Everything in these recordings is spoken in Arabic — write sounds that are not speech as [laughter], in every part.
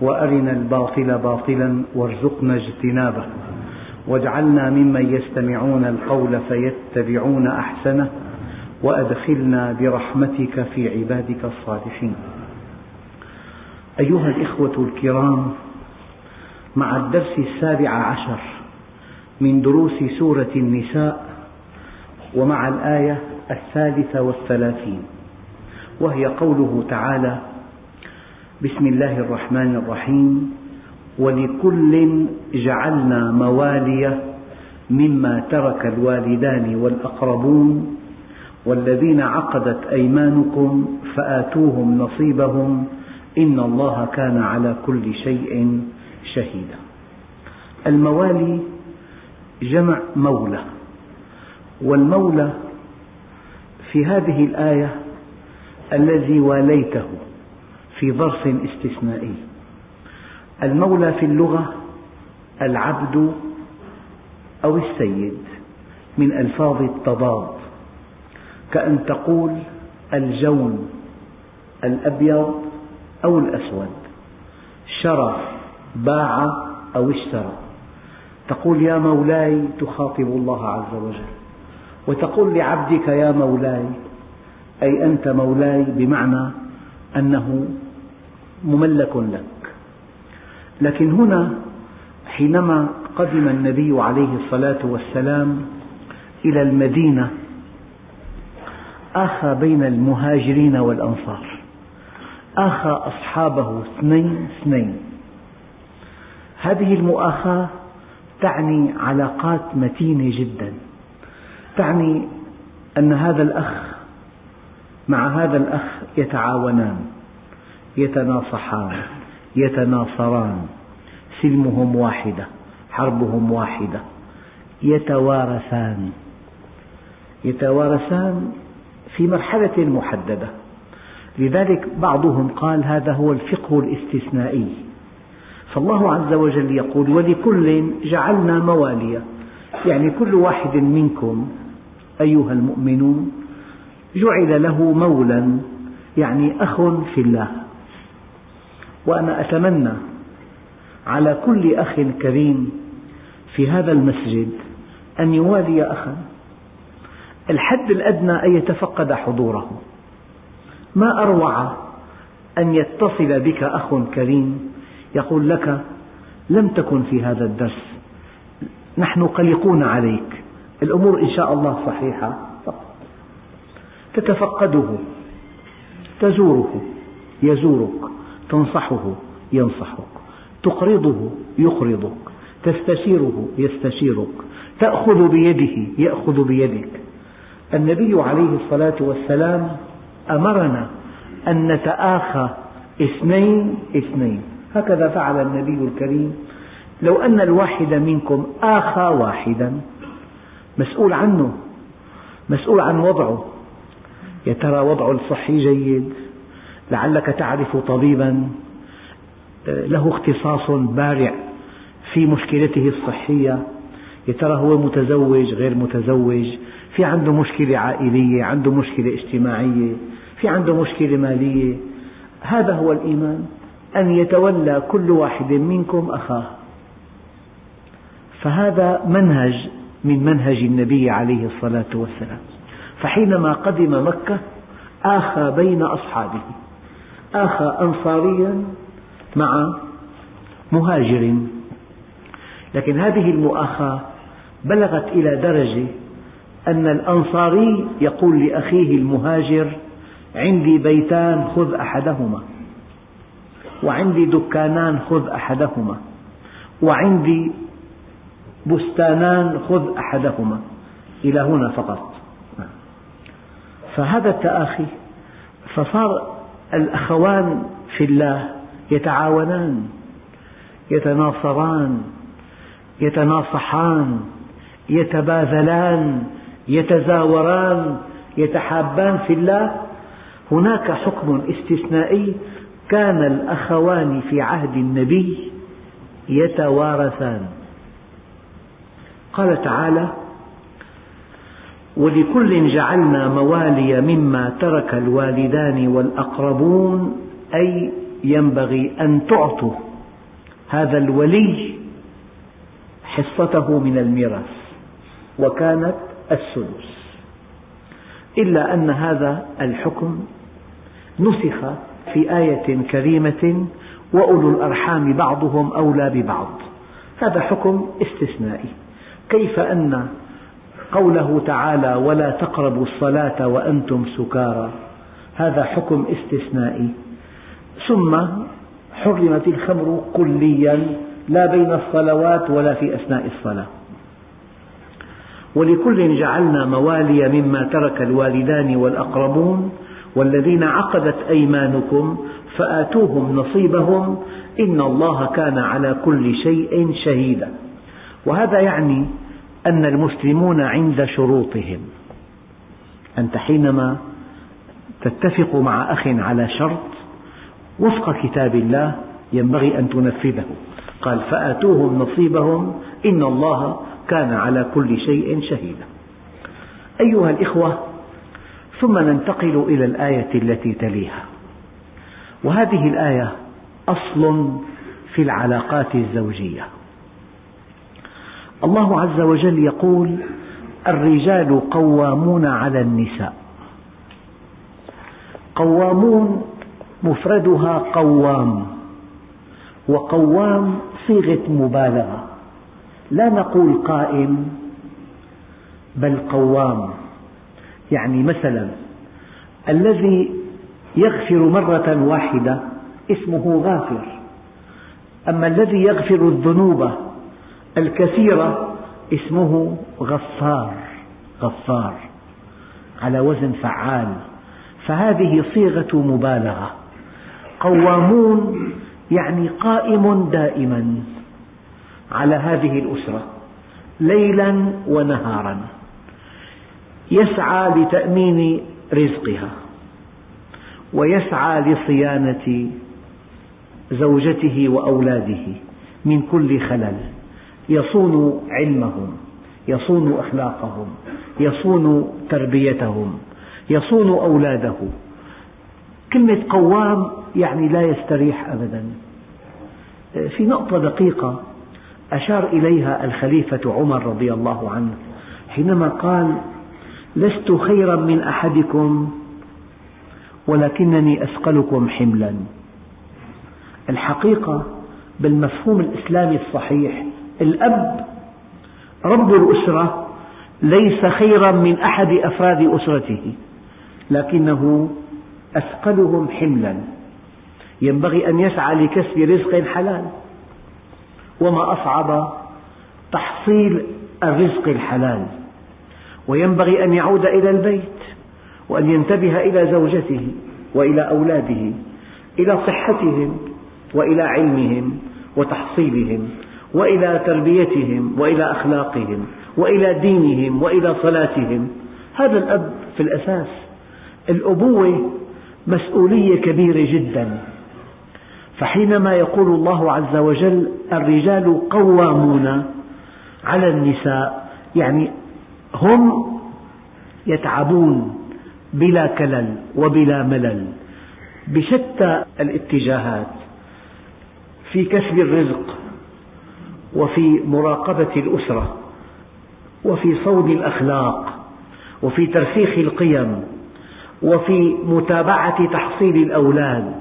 وأرنا الباطل باطلا وارزقنا اجتنابه. واجعلنا ممن يستمعون القول فيتبعون أحسنه وأدخلنا برحمتك في عبادك الصالحين. أيها الإخوة الكرام مع الدرس السابع عشر من دروس سورة النساء ومع الآية الثالثة والثلاثين وهي قوله تعالى بسم الله الرحمن الرحيم. ولكل جعلنا موالي مما ترك الوالدان والأقربون والذين عقدت أيمانكم فآتوهم نصيبهم. إن الله كان على كل شيء شهيدا. الموالي جمع مولى. والمولى في هذه الآية الذي واليته في ظرف استثنائي. المولى في اللغة العبد أو السيد من ألفاظ التضاد. كأن تقول الجون الأبيض أو الأسود. شرى باع أو اشترى. تقول يا مولاي تخاطب الله عز وجل. وتقول لعبدك يا مولاي أي أنت مولاي بمعنى أنه مملك لك. لكن هنا حينما قدم النبي عليه الصلاة والسلام إلى المدينة آخى بين المهاجرين والأنصار آخى أصحابه اثنين اثنين. هذه المؤاخاة تعني علاقات متينة جدا. تعني أن هذا الأخ مع هذا الأخ يتعاونان. يتناصحان يتناصران. سلمهم واحدة حربهم واحدة. يتوارثان. يتوارثان في مرحلة محددة. لذلك بعضهم قال هذا هو الفقه الاستثنائي. فالله عز وجل يقول ولكل جعلنا مواليا. يعني كل واحد منكم أيها المؤمنون جعل له مولا يعني أخ في الله. وأنا أتمنى على كل أخ كريم في هذا المسجد أن يوالي أخا. الحد الأدنى أن يتفقد حضوره. ما أروع أن يتصل بك أخ كريم يقول لك لم تكن في هذا الدرس. نحن قلقون عليك. الأمور إن شاء الله صحيحة. تتفقده. تزوره. يزورك. تنصحه ينصحك. تقرضه يقرضك. تستشيره يستشيرك. تأخذ بيده يأخذ بيدك. النبي عليه الصلاة والسلام أمرنا أن نتآخى اثنين اثنين. هكذا فعل النبي الكريم. لو أن الواحد منكم آخى واحدا مسؤول عنه مسؤول عن وضعه. يا ترى وضعه الصحي جيد؟ لعلك تعرف طبيبا له اختصاص بارع في مشكلته الصحية. يا ترى هو متزوج غير متزوج؟ في عنده مشكلة عائلية عنده مشكلة اجتماعية في عنده مشكلة مالية. هذا هو الإيمان أن يتولى كل واحد منكم أخاه. فهذا منهج من منهج النبي عليه الصلاة والسلام. فحينما قدم مكة آخى بين أصحابه. آخى أنصاريا مع مهاجر. لكن هذه المؤاخاة بلغت إلى درجة أن الأنصاري يقول لأخيه المهاجر عندي بيتان خذ أحدهما. وعندي دكانان خذ أحدهما. وعندي بستانان خذ أحدهما. إلى هنا فقط. فهذا التآخي فصار الأخوان في الله يتعاونان يتناصران يتناصحان يتباذلان يتزاوران يتحابان في الله. هناك حكم استثنائي كان الأخوان في عهد النبي يتوارثان. قال تعالى ولكل جعلنا موالي مما ترك الوالدان والأقربون أي ينبغي أن تعطوا هذا الولي حصته من الميراث وكانت السدس. إلا أن هذا الحكم نسخ في آية كريمة وأولو الأرحام بعضهم أولى ببعض. هذا حكم استثنائي. كيف أن قوله تعالى ولا تقربوا الصلاة وأنتم سكارى. هذا حكم استثنائي. ثم حرمت الخمر كليا لا بين الصلوات ولا في أثناء الصلاة. ولكل جعلنا موالي مما ترك الوالدان والأقربون والذين عقدت أيمانكم فآتوهم نصيبهم. إن الله كان على كل شيء شهيدا. وهذا يعني أن المسلمون عند شروطهم. أنت حينما تتفق مع أخ على شرط وفق كتاب الله ينبغي أن تنفذه. قال فآتوهم نصيبهم إن الله كان على كل شيء شهيدا. أيها الإخوة ثم ننتقل إلى الآية التي تليها. وهذه الآية أصل في العلاقات الزوجية. الله عز وجل يقول الرجال قوامون على النساء. قوامون مفردها قوام وقوام صيغة مبالغة. لا نقول قائم بل قوام. يعني مثلا الذي يغفر مرة واحدة اسمه غافر. أما الذي يغفر الذنوب الكثيرة اسمه غفار غفار على وزن فعال. فهذه صيغة مبالغة. قوامون يعني قائم دائما على هذه الأسرة ليلا ونهارا. يسعى لتأمين رزقها ويسعى لصيانة زوجته وأولاده من كل خلل. يصون علمهم يصون أخلاقهم يصون تربيتهم يصون أولاده كلمة قوام يعني لا يستريح أبدا. في نقطة دقيقة أشار إليها الخليفة عمر رضي الله عنه حينما قال لست خيرا من أحدكم ولكنني أثقلكم حملا. الحقيقة بالمفهوم الإسلامي الصحيح الأب رب الأسرة ليس خيرا من أحد أفراد أسرته لكنه أثقلهم حملا. ينبغي أن يسعى لكسب رزق حلال وما أصعب تحصيل الرزق الحلال. وينبغي أن يعود إلى البيت وأن ينتبه إلى زوجته وإلى أولاده إلى صحتهم وإلى علمهم وتحصيلهم. وإلى تربيتهم وإلى أخلاقهم وإلى دينهم وإلى صلاتهم. هذا الأب في الأساس. الأبوة مسؤولية كبيرة جدا. فحينما يقول الله عز وجل الرجال قوامون على النساء يعني هم يتعبون بلا كلل وبلا ملل بشتى الاتجاهات. في كسب الرزق وفي مراقبة الأسرة وفي صون الأخلاق وفي ترسيخ القيم وفي متابعة تحصيل الأولاد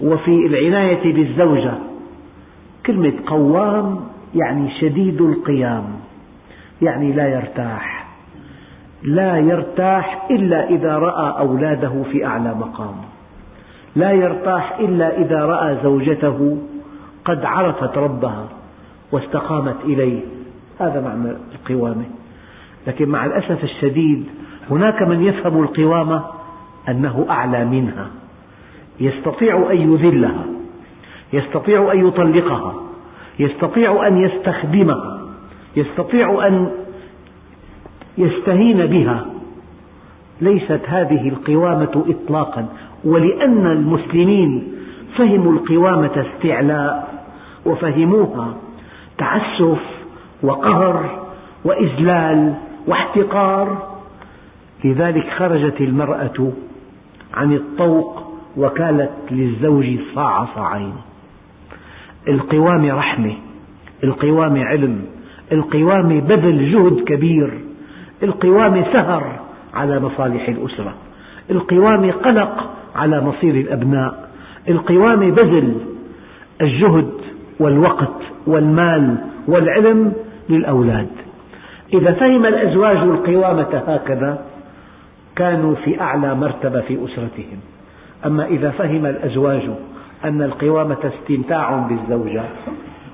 وفي العناية بالزوجة. كلمة قوام يعني شديد القيام يعني لا يرتاح. لا يرتاح إلا إذا رأى أولاده في أعلى مقام. لا يرتاح إلا إذا رأى زوجته قد عرفت ربها. واستقامت إليه. هذا معنى القوامة. لكن مع الأسف الشديد هناك من يفهم القوامة أنه أعلى منها. يستطيع أن يذلها. يستطيع أن يطلقها. يستطيع أن يستخدمها. يستطيع أن يستهين بها. ليست هذه القوامة إطلاقا. ولأن المسلمين فهموا القوامة استعلاء وفهموها تعسف وقهر وإذلال واحتقار. لذلك خرجت المرأة عن الطوق وكالت للزوج صاع صاعين. القوامة رحمة القوامة علم القوامة بذل جهد كبير القوامة سهر على مصالح الأسرة القوامة قلق على مصير الأبناء القوامة بذل الجهد والوقت والمال والعلم للأولاد. إذا فهم الأزواج القوامة هكذا كانوا في أعلى مرتبة في أسرتهم. أما إذا فهم الأزواج أن القوامة استمتاع بالزوجة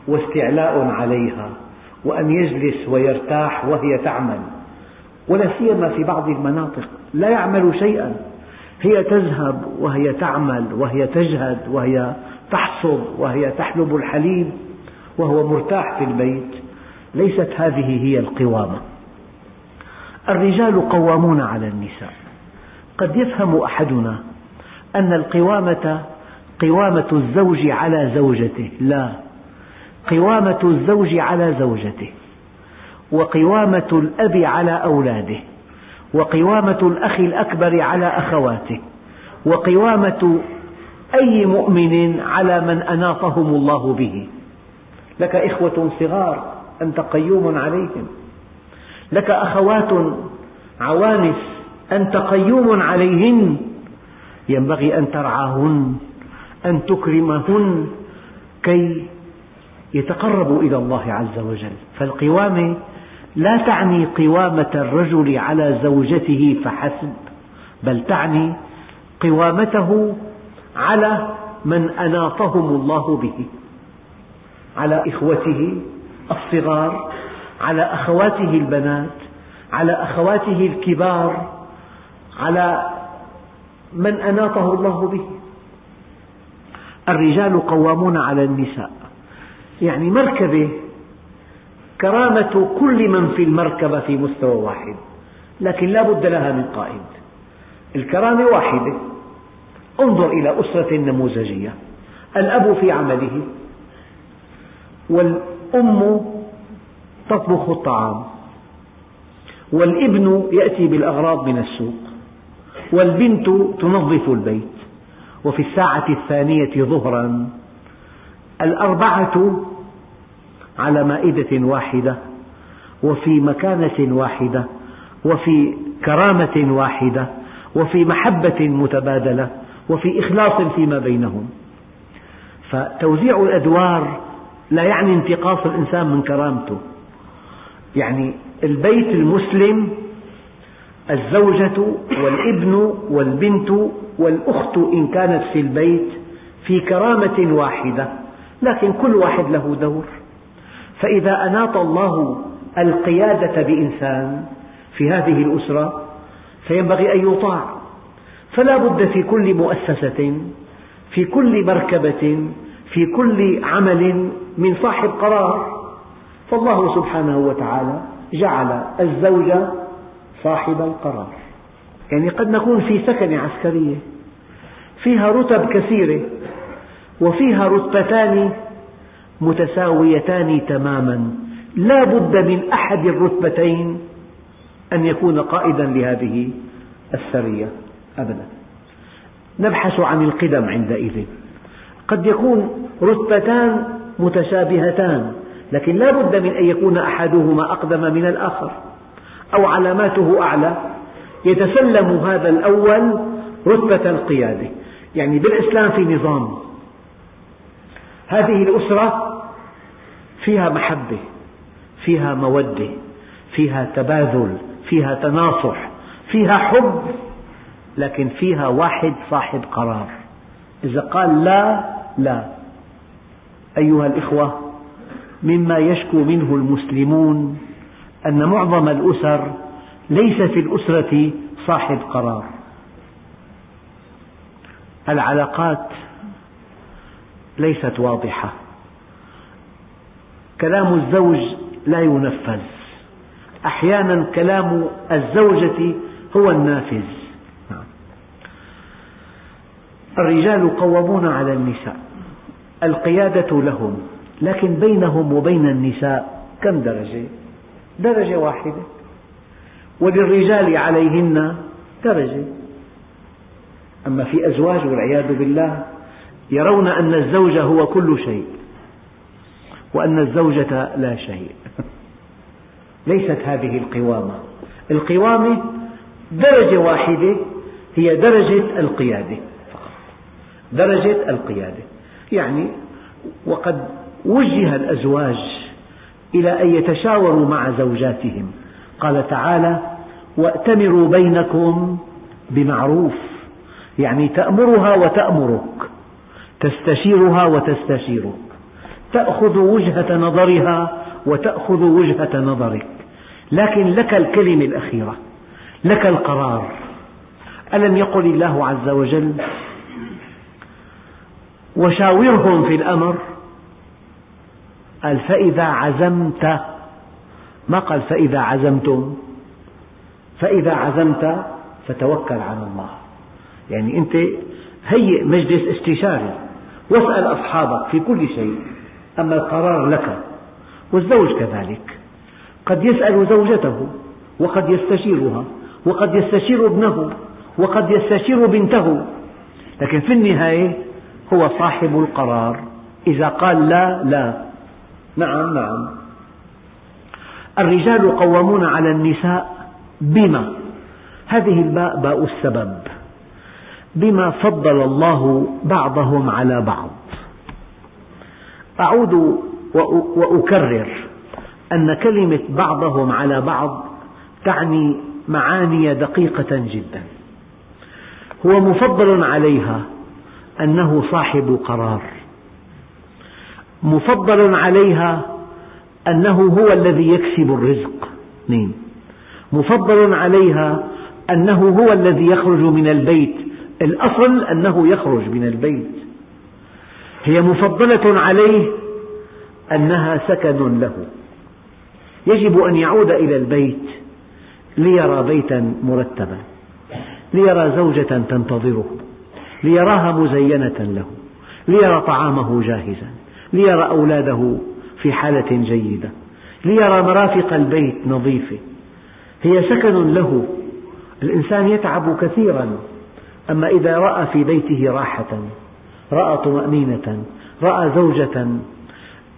واستعلاء عليها وأن يجلس ويرتاح وهي تعمل ولا سيما في بعض المناطق لا يعمل شيئا. هي تذهب وهي تعمل وهي تجهد وهي تحصد وهي تحلب الحليب وهو مرتاح في البيت. ليست هذه هي القوامة. الرجال قوامون على النساء. قد يفهم أحدنا أن القوامة قوامة الزوج على زوجته. لا قوامة الزوج على زوجته وقوامة الأب على أولاده وقوامة الأخ الأكبر على أخواته وقوامة أي مؤمن على من أناطهم الله به. لك إخوة صغار أنت قيوم عليهم. لك أخوات عوانس أنت قيوم عليهن. ينبغي أن ترعاهن أن تكرمهن كي يتقربوا إلى الله عز وجل. فالقوامة لا تعني قوامة الرجل على زوجته فحسب بل تعني قوامته على من أناطهم الله به. على إخوته الصغار على أخواته البنات على أخواته الكبار على من أناطه الله به. الرجال قوامون على النساء. يعني مركبة كرامة كل من في المركبة في مستوى واحد لكن لا بد لها من قائد. الكرامة واحدة. انظر إلى أسرة نموذجية. الأب في عمله والأم تطبخ الطعام والابن يأتي بالأغراض من السوق والبنت تنظف البيت. وفي الساعة الثانية ظهرا الأربعة على مائدة واحدة وفي مكانة واحدة وفي كرامة واحدة وفي محبة متبادلة. وفي إخلاص فيما بينهم. فتوزيع الأدوار لا يعني انتقاص الإنسان من كرامته. يعني البيت المسلم الزوجة والابن والبنت والأخت إن كانت في البيت في كرامة واحدة لكن كل واحد له دور. فإذا أناط الله القيادة بإنسان في هذه الأسرة فينبغي أن يطاع. فلا بد في كل مؤسسة في كل مركبة في كل عمل من صاحب قرار. فالله سبحانه وتعالى جعل الزوج صاحب القرار. يعني قد نكون في سكنة عسكرية فيها رتب كثيرة وفيها رتبتان متساويتان تماما. لا بد من أحد الرتبتين أن يكون قائدا لهذه السرية. أبدا. نبحث عن القدم عندئذ. قد يكون رتبتان متشابهتان لكن لا بد من أن يكون أحدهما أقدم من الآخر أو علاماته أعلى. يتسلم هذا الأول رتبة القيادة يعني بالإسلام في نظام. هذه الأسرة فيها محبة فيها مودة فيها تباذل فيها تناصح فيها حب. لكن فيها واحد صاحب قرار. إذا قال لا لا. أيها الإخوة مما يشكو منه المسلمون أن معظم الأسر ليس في الأسرة صاحب قرار. العلاقات ليست واضحة. كلام الزوج لا ينفذ. أحيانا كلام الزوجة هو النافذ. الرجال قوامون على النساء. القيادة لهم لكن بينهم وبين النساء كم درجة؟ درجة واحدة. وللرجال عليهن درجة. أما في أزواج والعياذ بالله يرون أن الزوج هو كل شيء وأن الزوجة لا شيء. [laughs] ليست هذه القوامة. القوامة درجة واحدة هي درجة القيادة. درجة القيادة. يعني وقد وجه الأزواج إلى أن يتشاوروا مع زوجاتهم. قال تعالى وأتمروا بينكم بمعروف. يعني تأمرها وتأمرك تستشيرها وتستشيرك. تأخذ وجهة نظرها وتأخذ وجهة نظرك. لكن لك الكلمة الأخيرة لك القرار. ألم يقل الله عز وجل وشاورهم في الأمر. قال فإذا عزمت ما قال فإذا عزمتم؟ فإذا عزمت فتوكل على الله. يعني أنت هيئ مجلس استشاري واسأل أصحابك في كل شيء أما القرار لك والزوج كذلك. قد يسأل زوجته وقد يستشيرها وقد يستشير ابنه وقد يستشير بنته. لكن في النهاية هو صاحب القرار. إذا قال لا لا. نعم نعم. الرجال قوامون على النساء بما؟ هذه الباء باء السبب. بما فضل الله بعضهم على بعض. أعود وأكرر أن كلمة بعضهم على بعض تعني معاني دقيقة جدا. هو مفضل عليها أنه صاحب قرار. مفضل عليها أنه هو الذي يكسب الرزق. اثنين مفضل عليها أنه هو الذي يخرج من البيت. الأصل أنه يخرج من البيت. هي مفضلة عليه أنها سكن له. يجب أن يعود إلى البيت ليرى بيتا مرتبا ليرى زوجة تنتظره. ليراها مزينة له ليرى طعامه جاهزا ليرى أولاده في حالة جيدة ليرى مرافق البيت نظيفة. هي سكن له الإنسان يتعب كثيرا أما إذا رأى في بيته راحة رأى طمأنينة رأى زوجة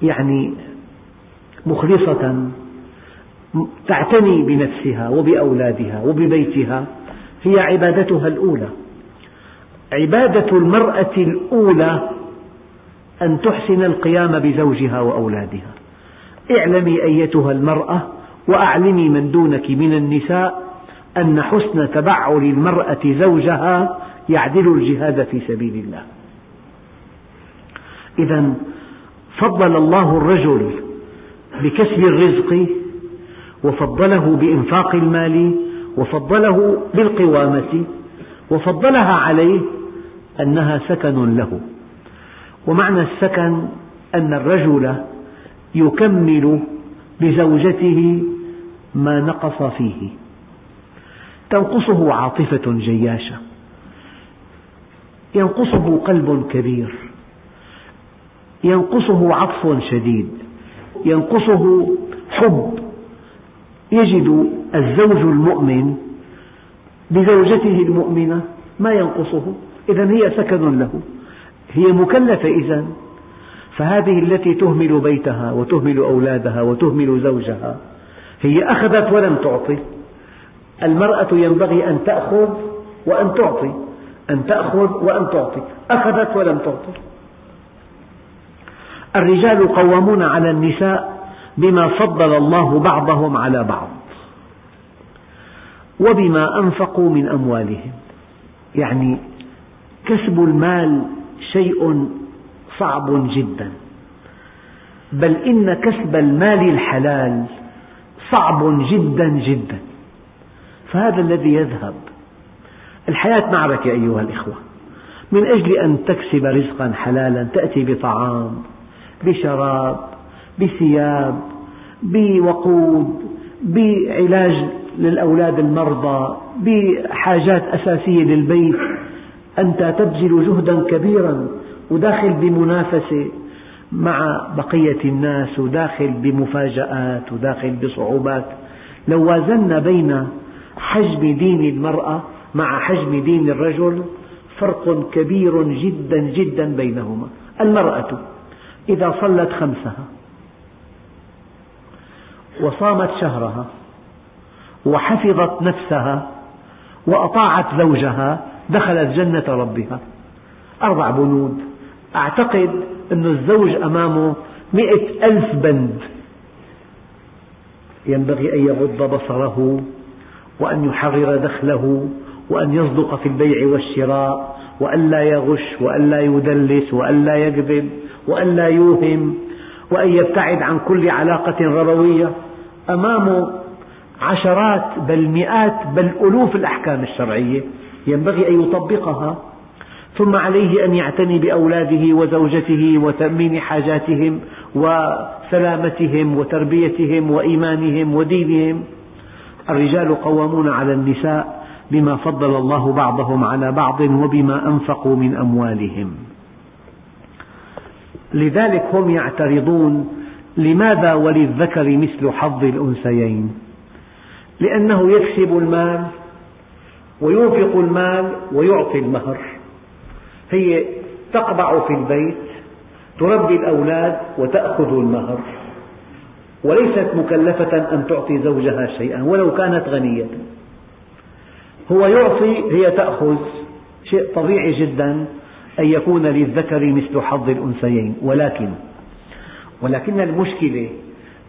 يعني مخلصة تعتني بنفسها وبأولادها وببيتها هي عبادتها الأولى. عبادة المرأة الأولى أن تحسن القيام بزوجها وأولادها. اعلمي أيتها المرأة وأعلمي من دونك من النساء أن حسن تبعل المرأة زوجها يعدل الجهاد في سبيل الله. إذا فضل الله الرجل بكسب الرزق وفضله بإنفاق المال وفضله بالقوامة وفضلها عليه أنها سكن له. ومعنى السكن أن الرجل يكمل بزوجته ما نقص فيه. تنقصه عاطفة جياشة. ينقصه قلب كبير. ينقصه عطف شديد. ينقصه حب. يجد الزوج المؤمن بزوجته المؤمنة ما ينقصه؟ إذا هي سكن له. هي مكلفة إذا فهذه التي تهمل بيتها وتهمل أولادها وتهمل زوجها هي أخذت ولم تعطي. المرأة ينبغي أن تأخذ وأن تعطي أن تأخذ وأن تعطي. أخذت ولم تعطي. الرجال قوامون على النساء بما فضل الله بعضهم على بعض. وبما أنفقوا من أموالهم. يعني كسب المال شيء صعب جدا. بل إن كسب المال الحلال صعب جدا جدا. فهذا الذي يذهب. الحياة معركة أيها الإخوة. من أجل أن تكسب رزقا حلالا تأتي بطعام بشراب بثياب بوقود بعلاج للأولاد المرضى بحاجات أساسية للبيت أنت تبذل جهدا كبيرا وداخل بمنافسة مع بقية الناس وداخل بمفاجآت وداخل بصعوبات. لو وازنا بين حجم دين المرأة مع حجم دين الرجل فرق كبير جدا جدا بينهما. المرأة إذا صلت خمسها وصامت شهرها وحفظت نفسها وأطاعت زوجها دخلت جنة ربها. أربع بنود. أعتقد أن الزوج أمامه مئة ألف بند. ينبغي أن يغض بصره وأن يحرر دخله وأن يصدق في البيع والشراء وأن لا يغش وأن لا يدلس وأن لا يكذب وأن لا يوهم وأن يبتعد عن كل علاقة ربوية أمامه عشرات بل مئات بل ألوف الأحكام الشرعية. ينبغي أن يطبقها. ثم عليه أن يعتني بأولاده وزوجته وتأمين حاجاتهم وسلامتهم وتربيتهم وإيمانهم ودينهم. الرجال قوامون على النساء بما فضل الله بعضهم على بعض وبما أنفقوا من أموالهم. لذلك هم يعترضون لماذا وللذكر مثل حظ الأنثيين؟ لأنه يكسب المال وينفق المال ويعطي المهر. هي تقبع في البيت تربي الأولاد وتأخذ المهر. وليست مكلفة أن تعطي زوجها شيئا ولو كانت غنية. هو يعطي هي تأخذ. شيء طبيعي جدا أن يكون للذكر مثل حظ الأنثيين. ولكن ولكن المشكلة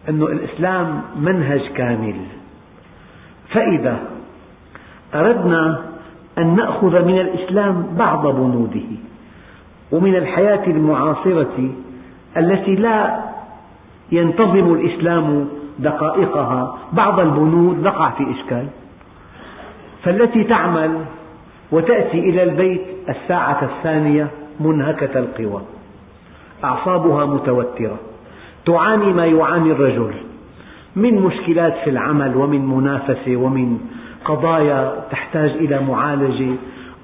أن الإسلام منهج كامل. فإذا أردنا أن نأخذ من الإسلام بعض بنوده ومن الحياة المعاصرة التي لا ينتظم الإسلام دقائقها. بعض البنود نقع في إشكال. فالتي تعمل وتأتي إلى البيت الساعة الثانية منهكة القوى. أعصابها متوترة. تعاني ما يعاني الرجل. من مشكلات في العمل ومن منافسة ومن قضايا تحتاج إلى معالجة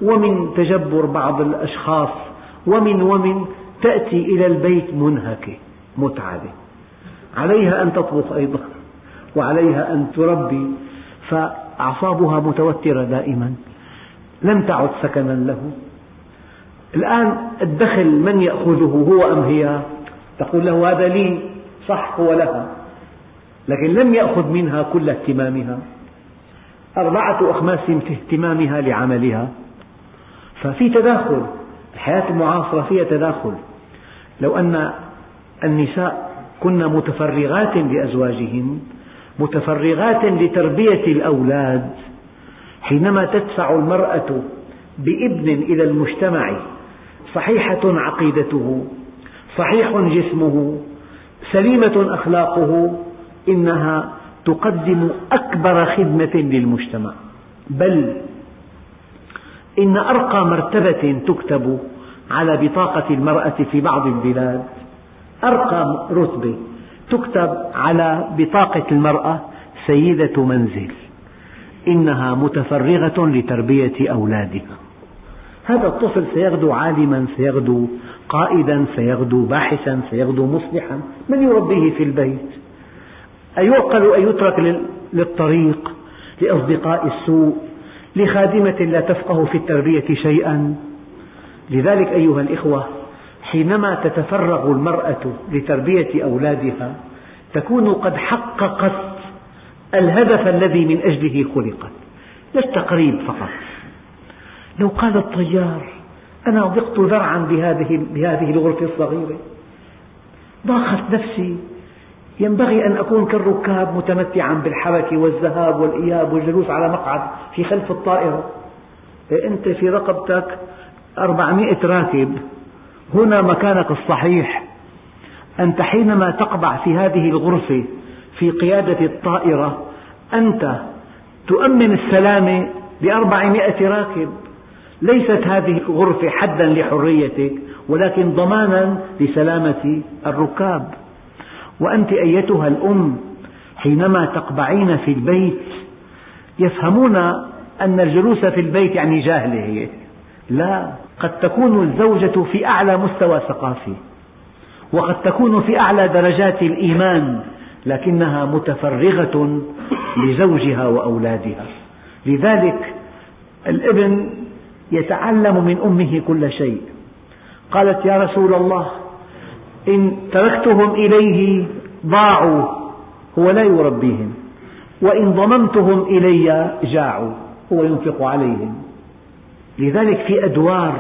ومن تجبر بعض الأشخاص ومن ومن تأتي إلى البيت منهكة متعبة. عليها أن تطبخ أيضا وعليها أن تربي فأعصابها متوترة دائما لم تعد سكنا له. الآن الدخل من يأخذه هو أم هي؟ تقول له هذا لي صح هو لها لكن لم يأخذ منها كل اهتمامها. أربعة أخماس اهتمامها لعملها. ففي تداخل الحياة المعاصرة فيها تداخل. لو أن النساء كن متفرغات لأزواجهن متفرغات لتربية الأولاد حينما تدفع المرأة بابن إلى المجتمع صحيحة عقيدته صحيح جسمه سليمة أخلاقه إنها تقدم أكبر خدمة للمجتمع. بل إن أرقى مرتبة تكتب على بطاقة المرأة في بعض البلاد أرقى رتبة تكتب على بطاقة المرأة سيدة منزل إنها متفرغة لتربية أولادها. هذا الطفل سيغدو عالما سيغدو قائدا سيغدو باحثا سيغدو مصلحا من يربيه في البيت؟ أيعقل أن يترك للطريق لأصدقاء السوء لخادمة لا تفقه في التربية شيئا. لذلك أيها الإخوة حينما تتفرغ المرأة لتربية أولادها تكون قد حققت الهدف الذي من أجله خلقت للتقريب فقط. لو قال الطيار أنا ضقت ذرعا بهذه, بهذه الغرفة الصغيرة. ضاقت نفسي. ينبغي أن أكون كالركاب متمتعا بالحركة والذهاب والإياب والجلوس على مقعد في خلف الطائرة. إيه، أنت في رقبتك أربعمائة راكب. هنا مكانك الصحيح. أنت حينما تقبع في هذه الغرفة في قيادة الطائرة أنت تؤمن السلامة لأربعمائة راكب. ليست هذه الغرفة حدا لحريتك ولكن ضمانا لسلامة الركاب. وأنت أيتها الأم حينما تقبعين في البيت يفهمون أن الجلوس في البيت يعني جاهلة هي لا قد تكون الزوجة في أعلى مستوى ثقافي وقد تكون في أعلى درجات الإيمان لكنها متفرغة لزوجها وأولادها. لذلك الابن يتعلم من أمه كل شيء. قالت يا رسول الله إن تركتهم إليه ضاعوا هو لا يربيهم. وإن ضممتهم إلي جاعوا هو ينفق عليهم. لذلك في أدوار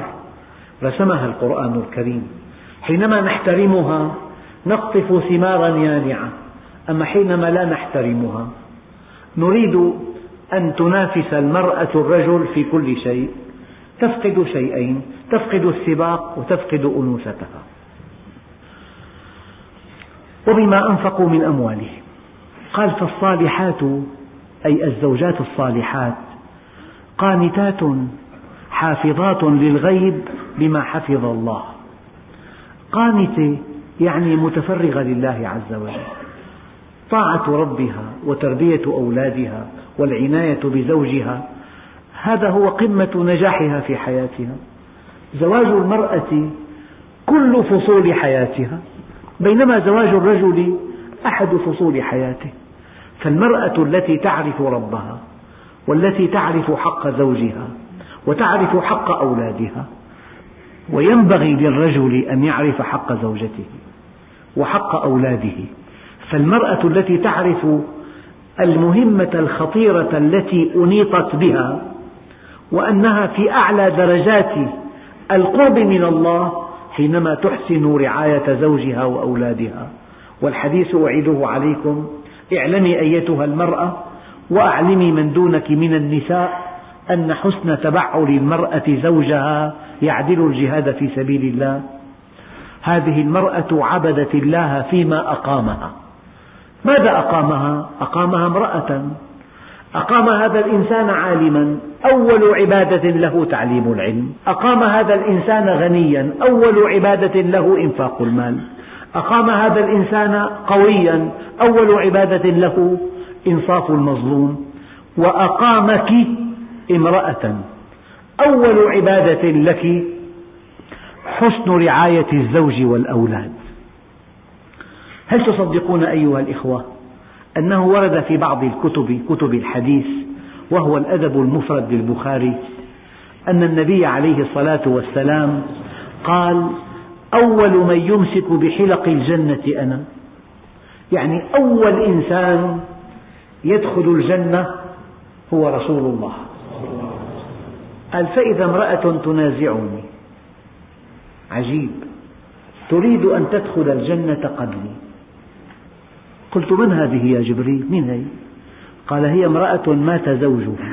رسمها القرآن الكريم حينما نحترمها نقطف ثمارا يانعة أما حينما لا نحترمها نريد أن تنافس المرأة الرجل في كل شيء تفقد شيئين تفقد السباق وتفقد أنوثتها. وبما أنفقوا من أموالهم. قال فالصالحات أي الزوجات الصالحات قانتات حافظات للغيب بما حفظ الله. قانتة يعني متفرغة لله عز وجل. طاعة ربها وتربية أولادها والعناية بزوجها هذا هو قمة نجاحها في حياتها. زواج المرأة كل فصول حياتها. بينما زواج الرجل أحد فصول حياته فالمرأة التي تعرف ربها والتي تعرف حق زوجها وتعرف حق أولادها وينبغي للرجل أن يعرف حق زوجته وحق أولاده فالمرأة التي تعرف المهمة الخطيرة التي أنيطت بها وأنها في أعلى درجات القرب من الله حينما تحسن رعاية زوجها وأولادها. والحديث أعيده عليكم. اعلمي أيتها المرأة وأعلمي من دونك من النساء أن حسن تبعل المرأة زوجها يعدل الجهاد في سبيل الله. هذه المرأة عبدت الله فيما أقامها. ماذا أقامها؟ أقامها امرأة أقام هذا الإنسان عالما أول عبادة له تعليم العلم. أقام هذا الإنسان غنيا أول عبادة له إنفاق المال. أقام هذا الإنسان قويا أول عبادة له إنصاف المظلوم. وأقامك امرأة. أول عبادة لك حسن رعاية الزوج والأولاد. هل تصدقون أيها الإخوة؟ أنه ورد في بعض الكتب كتب الحديث وهو الأدب المفرد للبخاري أن النبي عليه الصلاة والسلام قال أول من يمسك بحلق الجنة أنا. يعني أول إنسان يدخل الجنة هو رسول الله. قال فإذا امرأة تنازعني عجيب تريد أن تدخل الجنة قبلي. قلت من هذه يا جبريل؟ من هي؟ قال هي امرأة مات زوجها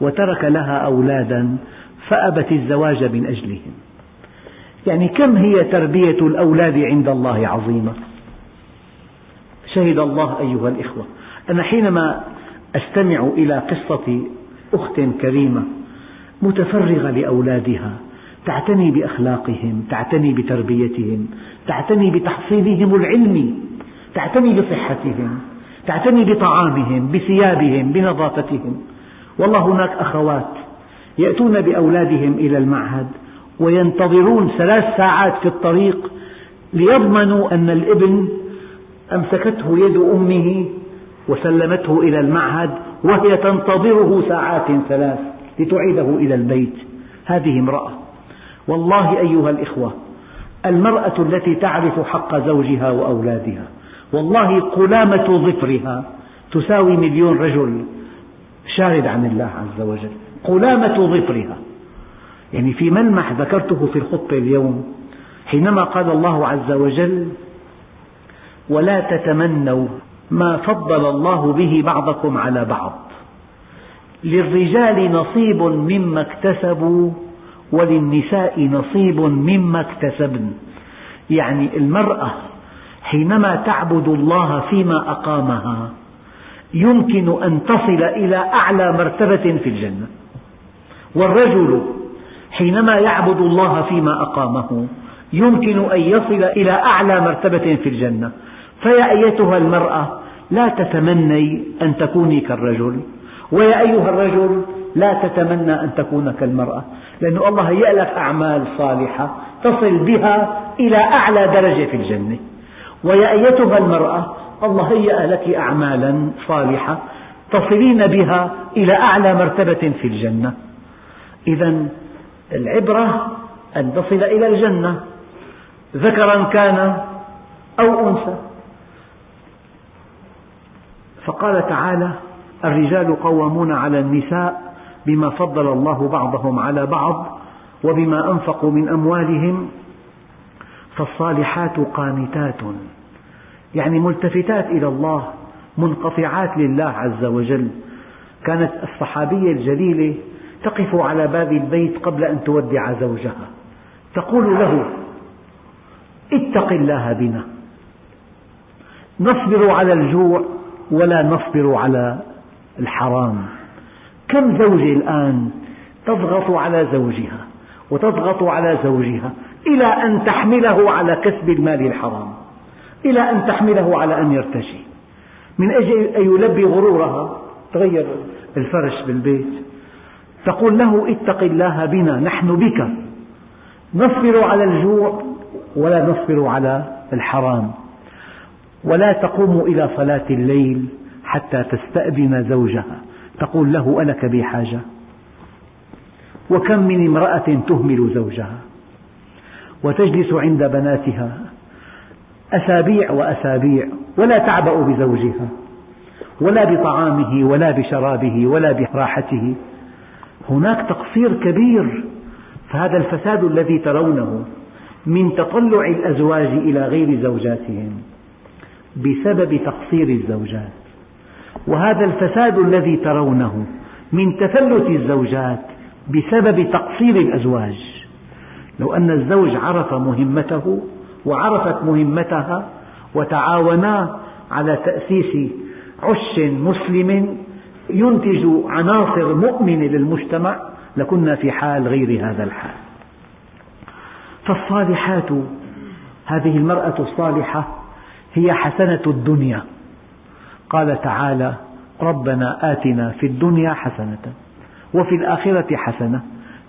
وترك لها أولادا فأبت الزواج من أجلهم. يعني كم هي تربية الأولاد عند الله عظيمة؟ شهد الله أيها الإخوة. أنا حينما أستمع إلى قصة أخت كريمة متفرغة لأولادها تعتني بأخلاقهم تعتني بتربيتهم تعتني بتحصيلهم العلمي تعتني بصحتهم تعتني بطعامهم بثيابهم بنظافتهم. والله هناك أخوات يأتون بأولادهم إلى المعهد وينتظرون ثلاث ساعات في الطريق ليضمنوا أن الابن أمسكته يد أمه وسلمته إلى المعهد وهي تنتظره ساعات ثلاث لتعيده إلى البيت. هذه امرأة. والله أيها الإخوة المرأة التي تعرف حق زوجها وأولادها. والله قلامة ظفرها تساوي مليون رجل شارد عن الله عز وجل. قلامة ظفرها. يعني في ملمح ذكرته في الخطبة اليوم حينما قال الله عز وجل ولا تتمنوا ما فضل الله به بعضكم على بعض. للرجال نصيب مما اكتسبوا وللنساء نصيب مما اكتسبن. يعني المرأة حينما تعبد الله فيما أقامها يمكن أن تصل إلى أعلى مرتبة في الجنة. والرجل حينما يعبد الله فيما أقامه يمكن أن يصل إلى أعلى مرتبة في الجنة. فيا أيتها المرأة لا تتمني أن تكوني كالرجل. ويا أيها الرجل لا تتمنى أن تكون كالمرأة. لأن الله هيأ لك أعمال صالحة تصل بها إلى أعلى درجة في الجنة. ويا أيتها المرأة الله هيأ لك أعمالا صالحة تصلين بها إلى أعلى مرتبة في الجنة. إذا العبرة أن تصل إلى الجنة ذكرا كان أو أنثى. فقال تعالى الرجال قوامون على النساء بما فضل الله بعضهم على بعض وبما أنفقوا من أموالهم فالصالحات قانتات. يعني ملتفتات إلى الله منقطعات لله عز وجل. كانت الصحابية الجليلة تقف على باب البيت قبل أن تودع زوجها. تقول له اتق الله بنا. نصبر على الجوع ولا نصبر على الحرام. كم زوجة الآن تضغط على زوجها وتضغط على زوجها إلى أن تحمله على كسب المال الحرام إلى أن تحمله على أن يرتشي. من أجل أن يلبي غرورها تغير الفرش بالبيت تقول له اتق الله بنا نحن بك. نصبر على الجوع ولا نصبر على الحرام. ولا تقوم إلى صلاة الليل حتى تستأذن زوجها. تقول له ألك بي حاجة. وكم من امرأة تهمل زوجها. وتجلس عند بناتها. أسابيع وأسابيع ولا تعبأ بزوجها ولا بطعامه ولا بشرابه ولا براحته. هناك تقصير كبير فهذا الفساد الذي ترونه من تطلع الأزواج إلى غير زوجاتهم بسبب تقصير الزوجات. وهذا الفساد الذي ترونه من تفلت الزوجات بسبب تقصير الأزواج. لو أن الزوج عرف مهمته وعرفت مهمتها وتعاونا على تأسيس عش مسلم ينتج عناصر مؤمنة للمجتمع لكنا في حال غير هذا الحال. فالصالحات هذه المرأة الصالحة هي حسنة الدنيا. قال تعالى ربنا آتنا في الدنيا حسنة وفي الآخرة حسنة.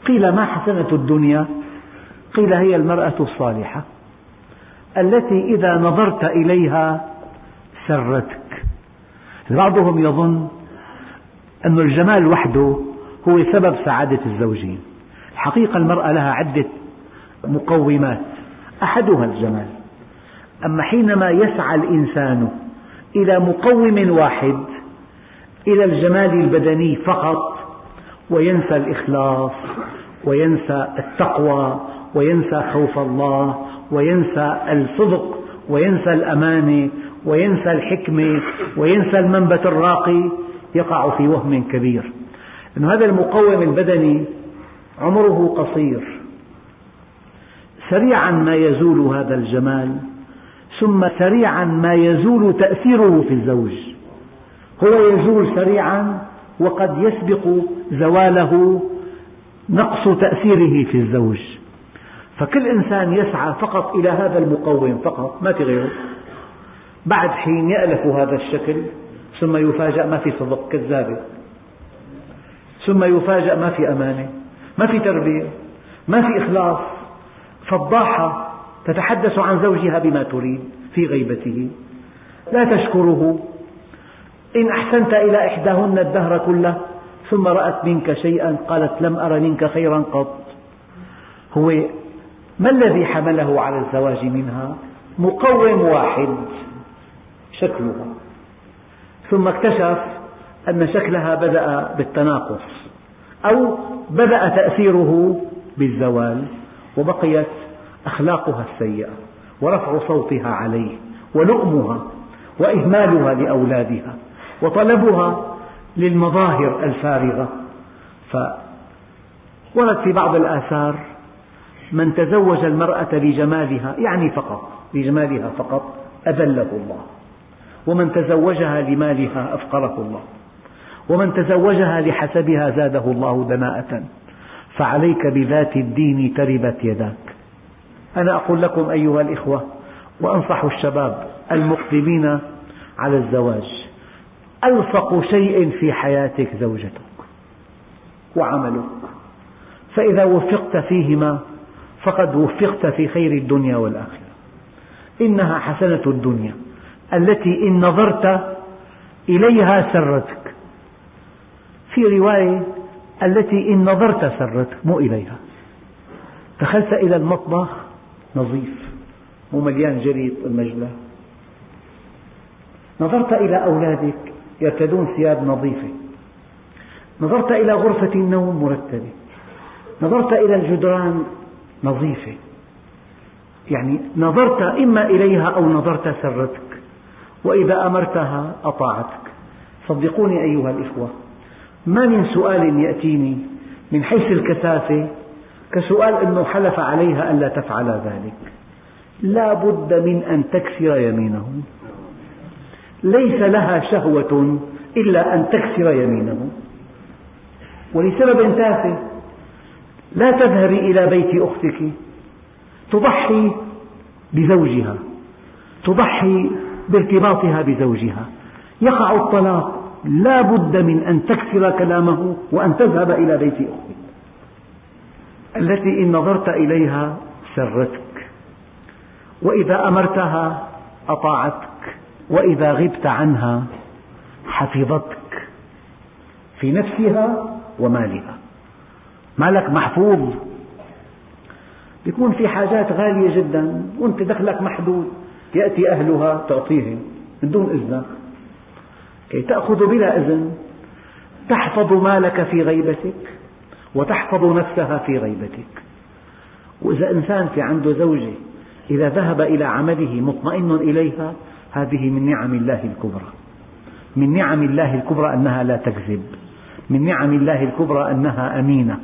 قيل ما حسنة الدنيا؟ قيل هي المرأة الصالحة التي إذا نظرت إليها سرتك. بعضهم يظن أن الجمال وحده هو سبب سعادة الزوجين. الحقيقة المرأة لها عدة مقومات أحدها الجمال. أما حينما يسعى الإنسان إلى مقوم واحد إلى الجمال البدني فقط وينسى الإخلاص وينسى التقوى وينسى خوف الله وينسى الصدق وينسى الأمانة وينسى الحكمة وينسى المنبت الراقي يقع في وهم كبير. أن هذا المقوم البدني عمره قصير. سريعا ما يزول هذا الجمال ثم سريعا ما يزول تأثيره في الزوج. هو يزول سريعا وقد يسبق زواله نقص تأثيره في الزوج. فكل إنسان يسعى فقط إلى هذا المقوم فقط ما في غيره. بعد حين يألف هذا الشكل ثم يفاجأ ما في صدق كذابة ثم يفاجأ ما في أمانة ما في تربية ما في إخلاص. فضاحة تتحدث عن زوجها بما تريد في غيبته. لا تشكره. إن أحسنت إلى إحداهن الدهر كله ثم رأت منك شيئا قالت لم أر منك خيرا قط. هو ما الذي حمله على الزواج منها؟ مقوم واحد شكلها. ثم اكتشف أن شكلها بدأ بالتناقص أو بدأ تأثيره بالزوال وبقيت أخلاقها السيئة ورفع صوتها عليه ولؤمها وإهمالها لأولادها وطلبها للمظاهر الفارغة. فورد في بعض الآثار من تزوج المرأة لجمالها يعني فقط لجمالها فقط أذله الله. ومن تزوجها لمالها أفقره الله. ومن تزوجها لحسبها زاده الله دناءة فعليك بذات الدين تربت يداك. أنا أقول لكم أيها الإخوة وأنصح الشباب المقدمين على الزواج ألصق شيء في حياتك زوجتك وعملك. فإذا وفقت فيهما فقد وفقت في خير الدنيا والآخرة. إنها حسنة الدنيا. التي إن نظرت إليها سرتك. في رواية التي إن نظرت سرتك مو إليها. دخلت إلى المطبخ نظيف. مو مليان جريد المجلة. نظرت إلى أولادك يرتدون ثياب نظيفة. نظرت إلى غرفة النوم مرتبة. نظرت إلى الجدران نظيفة. يعني نظرت إما إليها أو نظرت سرتك. وإذا أمرتها أطاعتك. صدقوني أيها الإخوة ما من سؤال يأتيني من حيث الكثافة كسؤال أنه حلف عليها ألا تفعل ذلك. لا بد من أن تكسر يمينه ليس لها شهوة إلا أن تكسر يمينه ولسبب تافه لا تذهبي إلى بيت أختك. تضحي بزوجها. تضحي بارتباطها بزوجها. يقع الطلاق. لا بد من أن تكسر كلامه وأن تذهب إلى بيت أختك. التي إن نظرت إليها سرتك. وإذا أمرتها أطاعتك. وإذا غبت عنها حفظتك. في نفسها ومالها. مالك محفوظ. يكون في حاجات غالية جدا وأنت دخلك محدود يأتي أهلها تعطيهم من دون إذنك. كي تأخذ بلا إذن تحفظ مالك في غيبتك وتحفظ نفسها في غيبتك. وإذا إنسان في عنده زوجة إذا ذهب إلى عمله مطمئن إليها هذه من نعم الله الكبرى. من نعم الله الكبرى أنها لا تكذب. من نعم الله الكبرى أنها أمينة.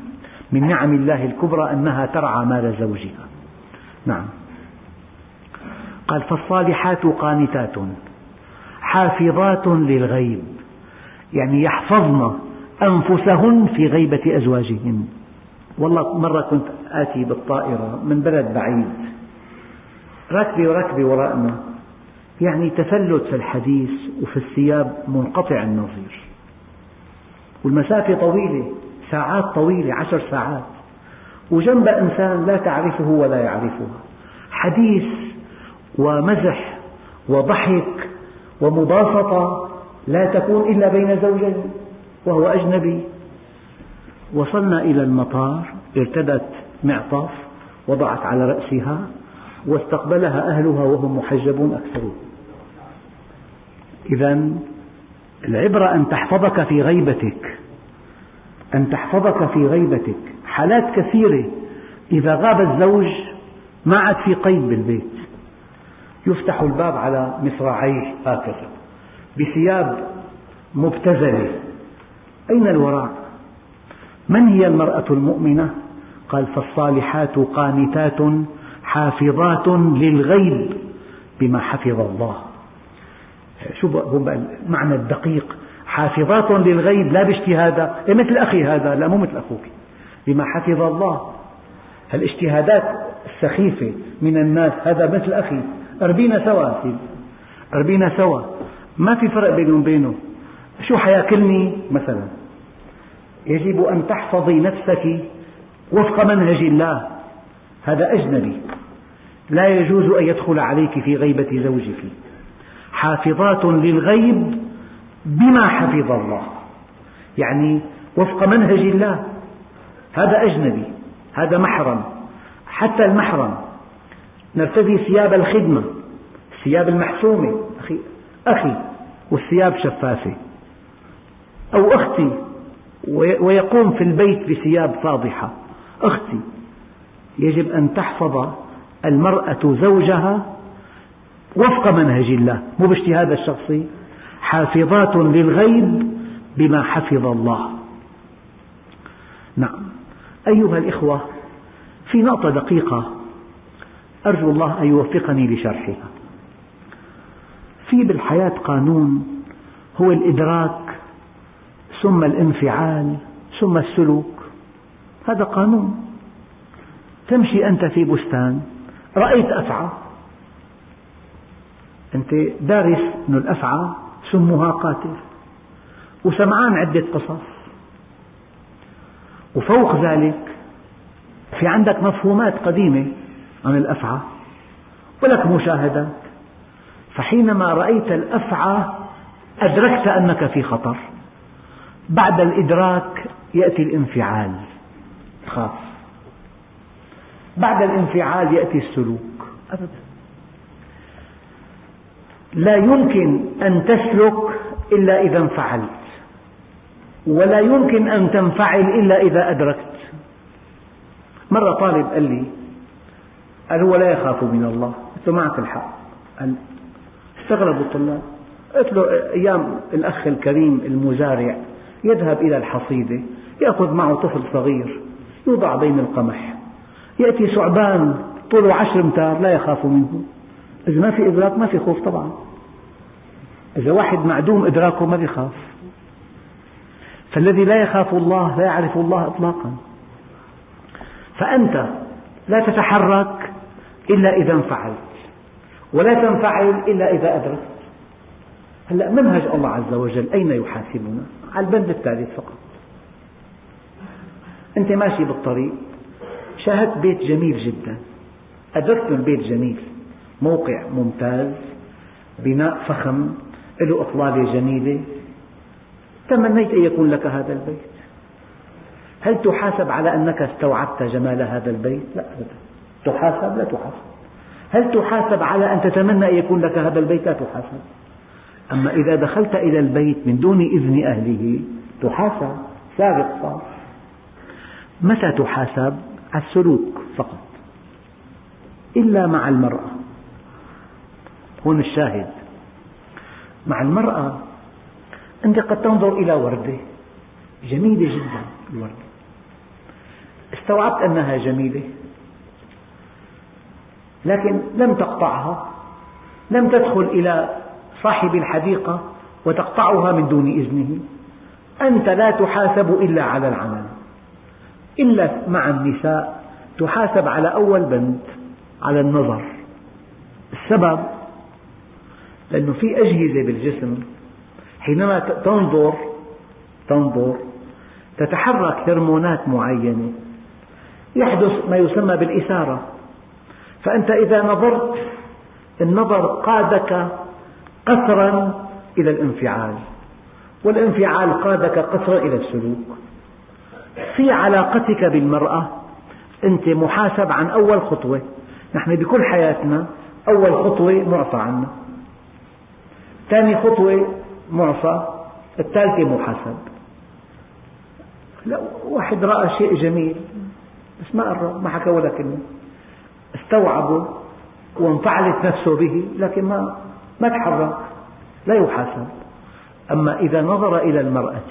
من نعم الله الكبرى أنها ترعى مال زوجها. نعم. قال فالصالحات قانتات حافظات للغيب يعني يحفظن أنفسهن في غيبة أزواجهن. والله مرة كنت آتي بالطائرة من بلد بعيد. راكبة وركبة وراءنا. يعني تفلت في الحديث وفي الثياب منقطع النظير. والمسافة طويلة. ساعات طويلة عشر ساعات. وجنب إنسان لا تعرفه ولا يعرفها. حديث ومزح وضحك ومباسطة لا تكون إلا بين زوجين وهو أجنبي. وصلنا إلى المطار ارتدت معطف وضعت على رأسها واستقبلها أهلها وهم محجبون أكثرون. إذا العبرة أن تحفظك في غيبتك. أن تحفظك في غيبتك حالات كثيرة. إذا غاب الزوج ما عاد في قيد بالبيت. يفتح الباب على مصراعيه هكذا. بثياب مبتذلة. أين الوراء؟ من هي المرأة المؤمنة؟ قال فالصالحات قانتات حافظات للغيب بما حفظ الله. شو هو المعنى الدقيق. حافظات للغيب لا باجتهاد إيه مثل أخي هذا؟ لا مو مثل أخوك. بما حفظ الله. الاجتهادات السخيفة من الناس هذا مثل أخي. أربينا سوا أربينا سوا. ما في فرق بيني وبينه. شو حياكلني؟ مثلا. يجب أن تحفظي نفسك وفق منهج الله. هذا أجنبي. لا يجوز أن يدخل عليك في غيبة زوجك. حافظات للغيب بما حفظ الله. يعني وفق منهج الله. هذا أجنبي هذا محرم. حتى المحرم نرتدي ثياب الخدمة الثياب المحسومة. أخي, أخي والثياب شفافة. أو أختي ويقوم في البيت بثياب فاضحة. أختي يجب أن تحفظ المرأة زوجها وفق منهج الله مو باجتهاد الشخصي. حافظات للغيب بما حفظ الله. نعم. أيها الإخوة في نقطة دقيقة أرجو الله أن يوفقني لشرحها. في بالحياة قانون هو الإدراك ثم الانفعال ثم السلوك. هذا قانون. تمشي أنت في بستان رأيت أفعى. أنت دارس أن الأفعى سمها قاتل. وسمعان عدة قصص. وفوق ذلك في عندك مفهومات قديمة عن الأفعى ولك مشاهدات. فحينما رأيت الأفعى أدركت أنك في خطر. بعد الإدراك يأتي الانفعال خاف بعد الانفعال يأتي السلوك. أبدا. لا يمكن أن تسلك إلا إذا انفعلت. ولا يمكن أن تنفعل إلا إذا أدركت. مرة طالب قال لي قال هو لا يخاف من الله. قلت له معك الحق. قال استغربوا الطلاب. قلت له أيام الأخ الكريم المزارع يذهب إلى الحصيدة يأخذ معه طفل صغير يوضع بين القمح. يأتي ثعبان طوله عشر أمتار لا يخاف منه. إذا ما في إدراك ما في خوف طبعا. إذا واحد معدوم إدراكه ما بيخاف. فالذي لا يخاف الله لا يعرف الله إطلاقا. فأنت لا تتحرك إلا إذا انفعلت ولا تنفعل إلا إذا أدركت. هلأ منهج الله عز وجل أين يحاسبنا؟ على البند الثالث فقط. أنت ماشي بالطريق شاهدت بيت جميل جدا. أدركت البيت جميل موقع ممتاز بناء فخم. له إطلالة جميلة. تمنيت أن يكون لك هذا البيت. هل تحاسب على أنك استوعبت جمال هذا البيت؟ لا أبدا. تحاسب؟ لا تحاسب. هل تحاسب على أن تتمنى أن يكون لك هذا البيت؟ لا تحاسب. أما إذا دخلت إلى البيت من دون إذن أهله تحاسب. سابق صار. متى تحاسب؟ على السلوك فقط. إلا مع المرأة. هون الشاهد. مع المرأة. أنت قد تنظر إلى وردة. جميلة جدا الوردة استوعبت أنها جميلة. لكن لم تقطعها. لم تدخل إلى صاحب الحديقة وتقطعها من دون إذنه. أنت لا تحاسب إلا على العمل. إلا مع النساء تحاسب على أول بند على النظر. السبب لأنه في أجهزة بالجسم حينما تنظر تنظر تتحرك هرمونات معينة يحدث ما يسمى بالإثارة. فأنت إذا نظرت النظر قادك قسرا إلى الانفعال والانفعال قادك قسرا إلى السلوك. في علاقتك بالمرأة أنت محاسب عن أول خطوة. نحن بكل حياتنا أول خطوة معفى عنها ثاني خطوة معصى الثالثة محاسب لا واحد رأى شيء جميل بس ما قرب ما حكى ولا كلمة. استوعبه وانفعلت نفسه به لكن ما ما تحرك لا يحاسب. أما إذا نظر إلى المرأة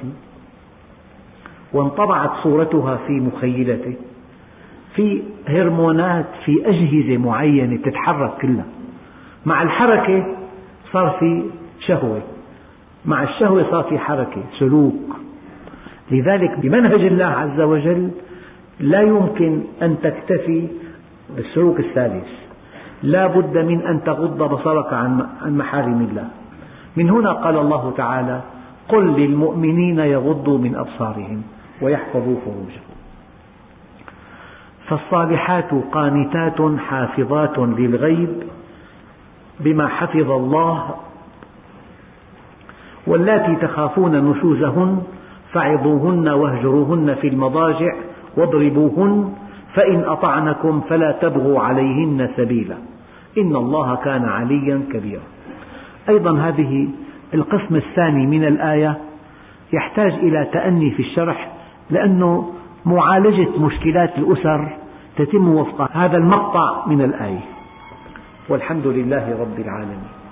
وانطبعت صورتها في مخيلته في هرمونات في أجهزة معينة تتحرك كلها مع الحركة صار في شهوة. مع الشهوة صار في حركة سلوك. لذلك بمنهج الله عز وجل لا يمكن أن تكتفي بالسلوك الثالث لا بد من أن تغض بصرك عن محارم الله. من هنا قال الله تعالى قل للمؤمنين يغضوا من أبصارهم ويحفظوا فروجهم. فالصالحات قانتات حافظات للغيب بما حفظ الله واللاتي تخافون نشوزهن فعظوهن واهجروهن في المضاجع واضربوهن فإن أطعنكم فلا تبغوا عليهن سبيلا إن الله كان عليا كبيرا. أيضا هذه القسم الثاني من الآية يحتاج إلى تأني في الشرح لأنه معالجة مشكلات الأسر تتم وفق هذا المقطع من الآية. والحمد لله رب العالمين.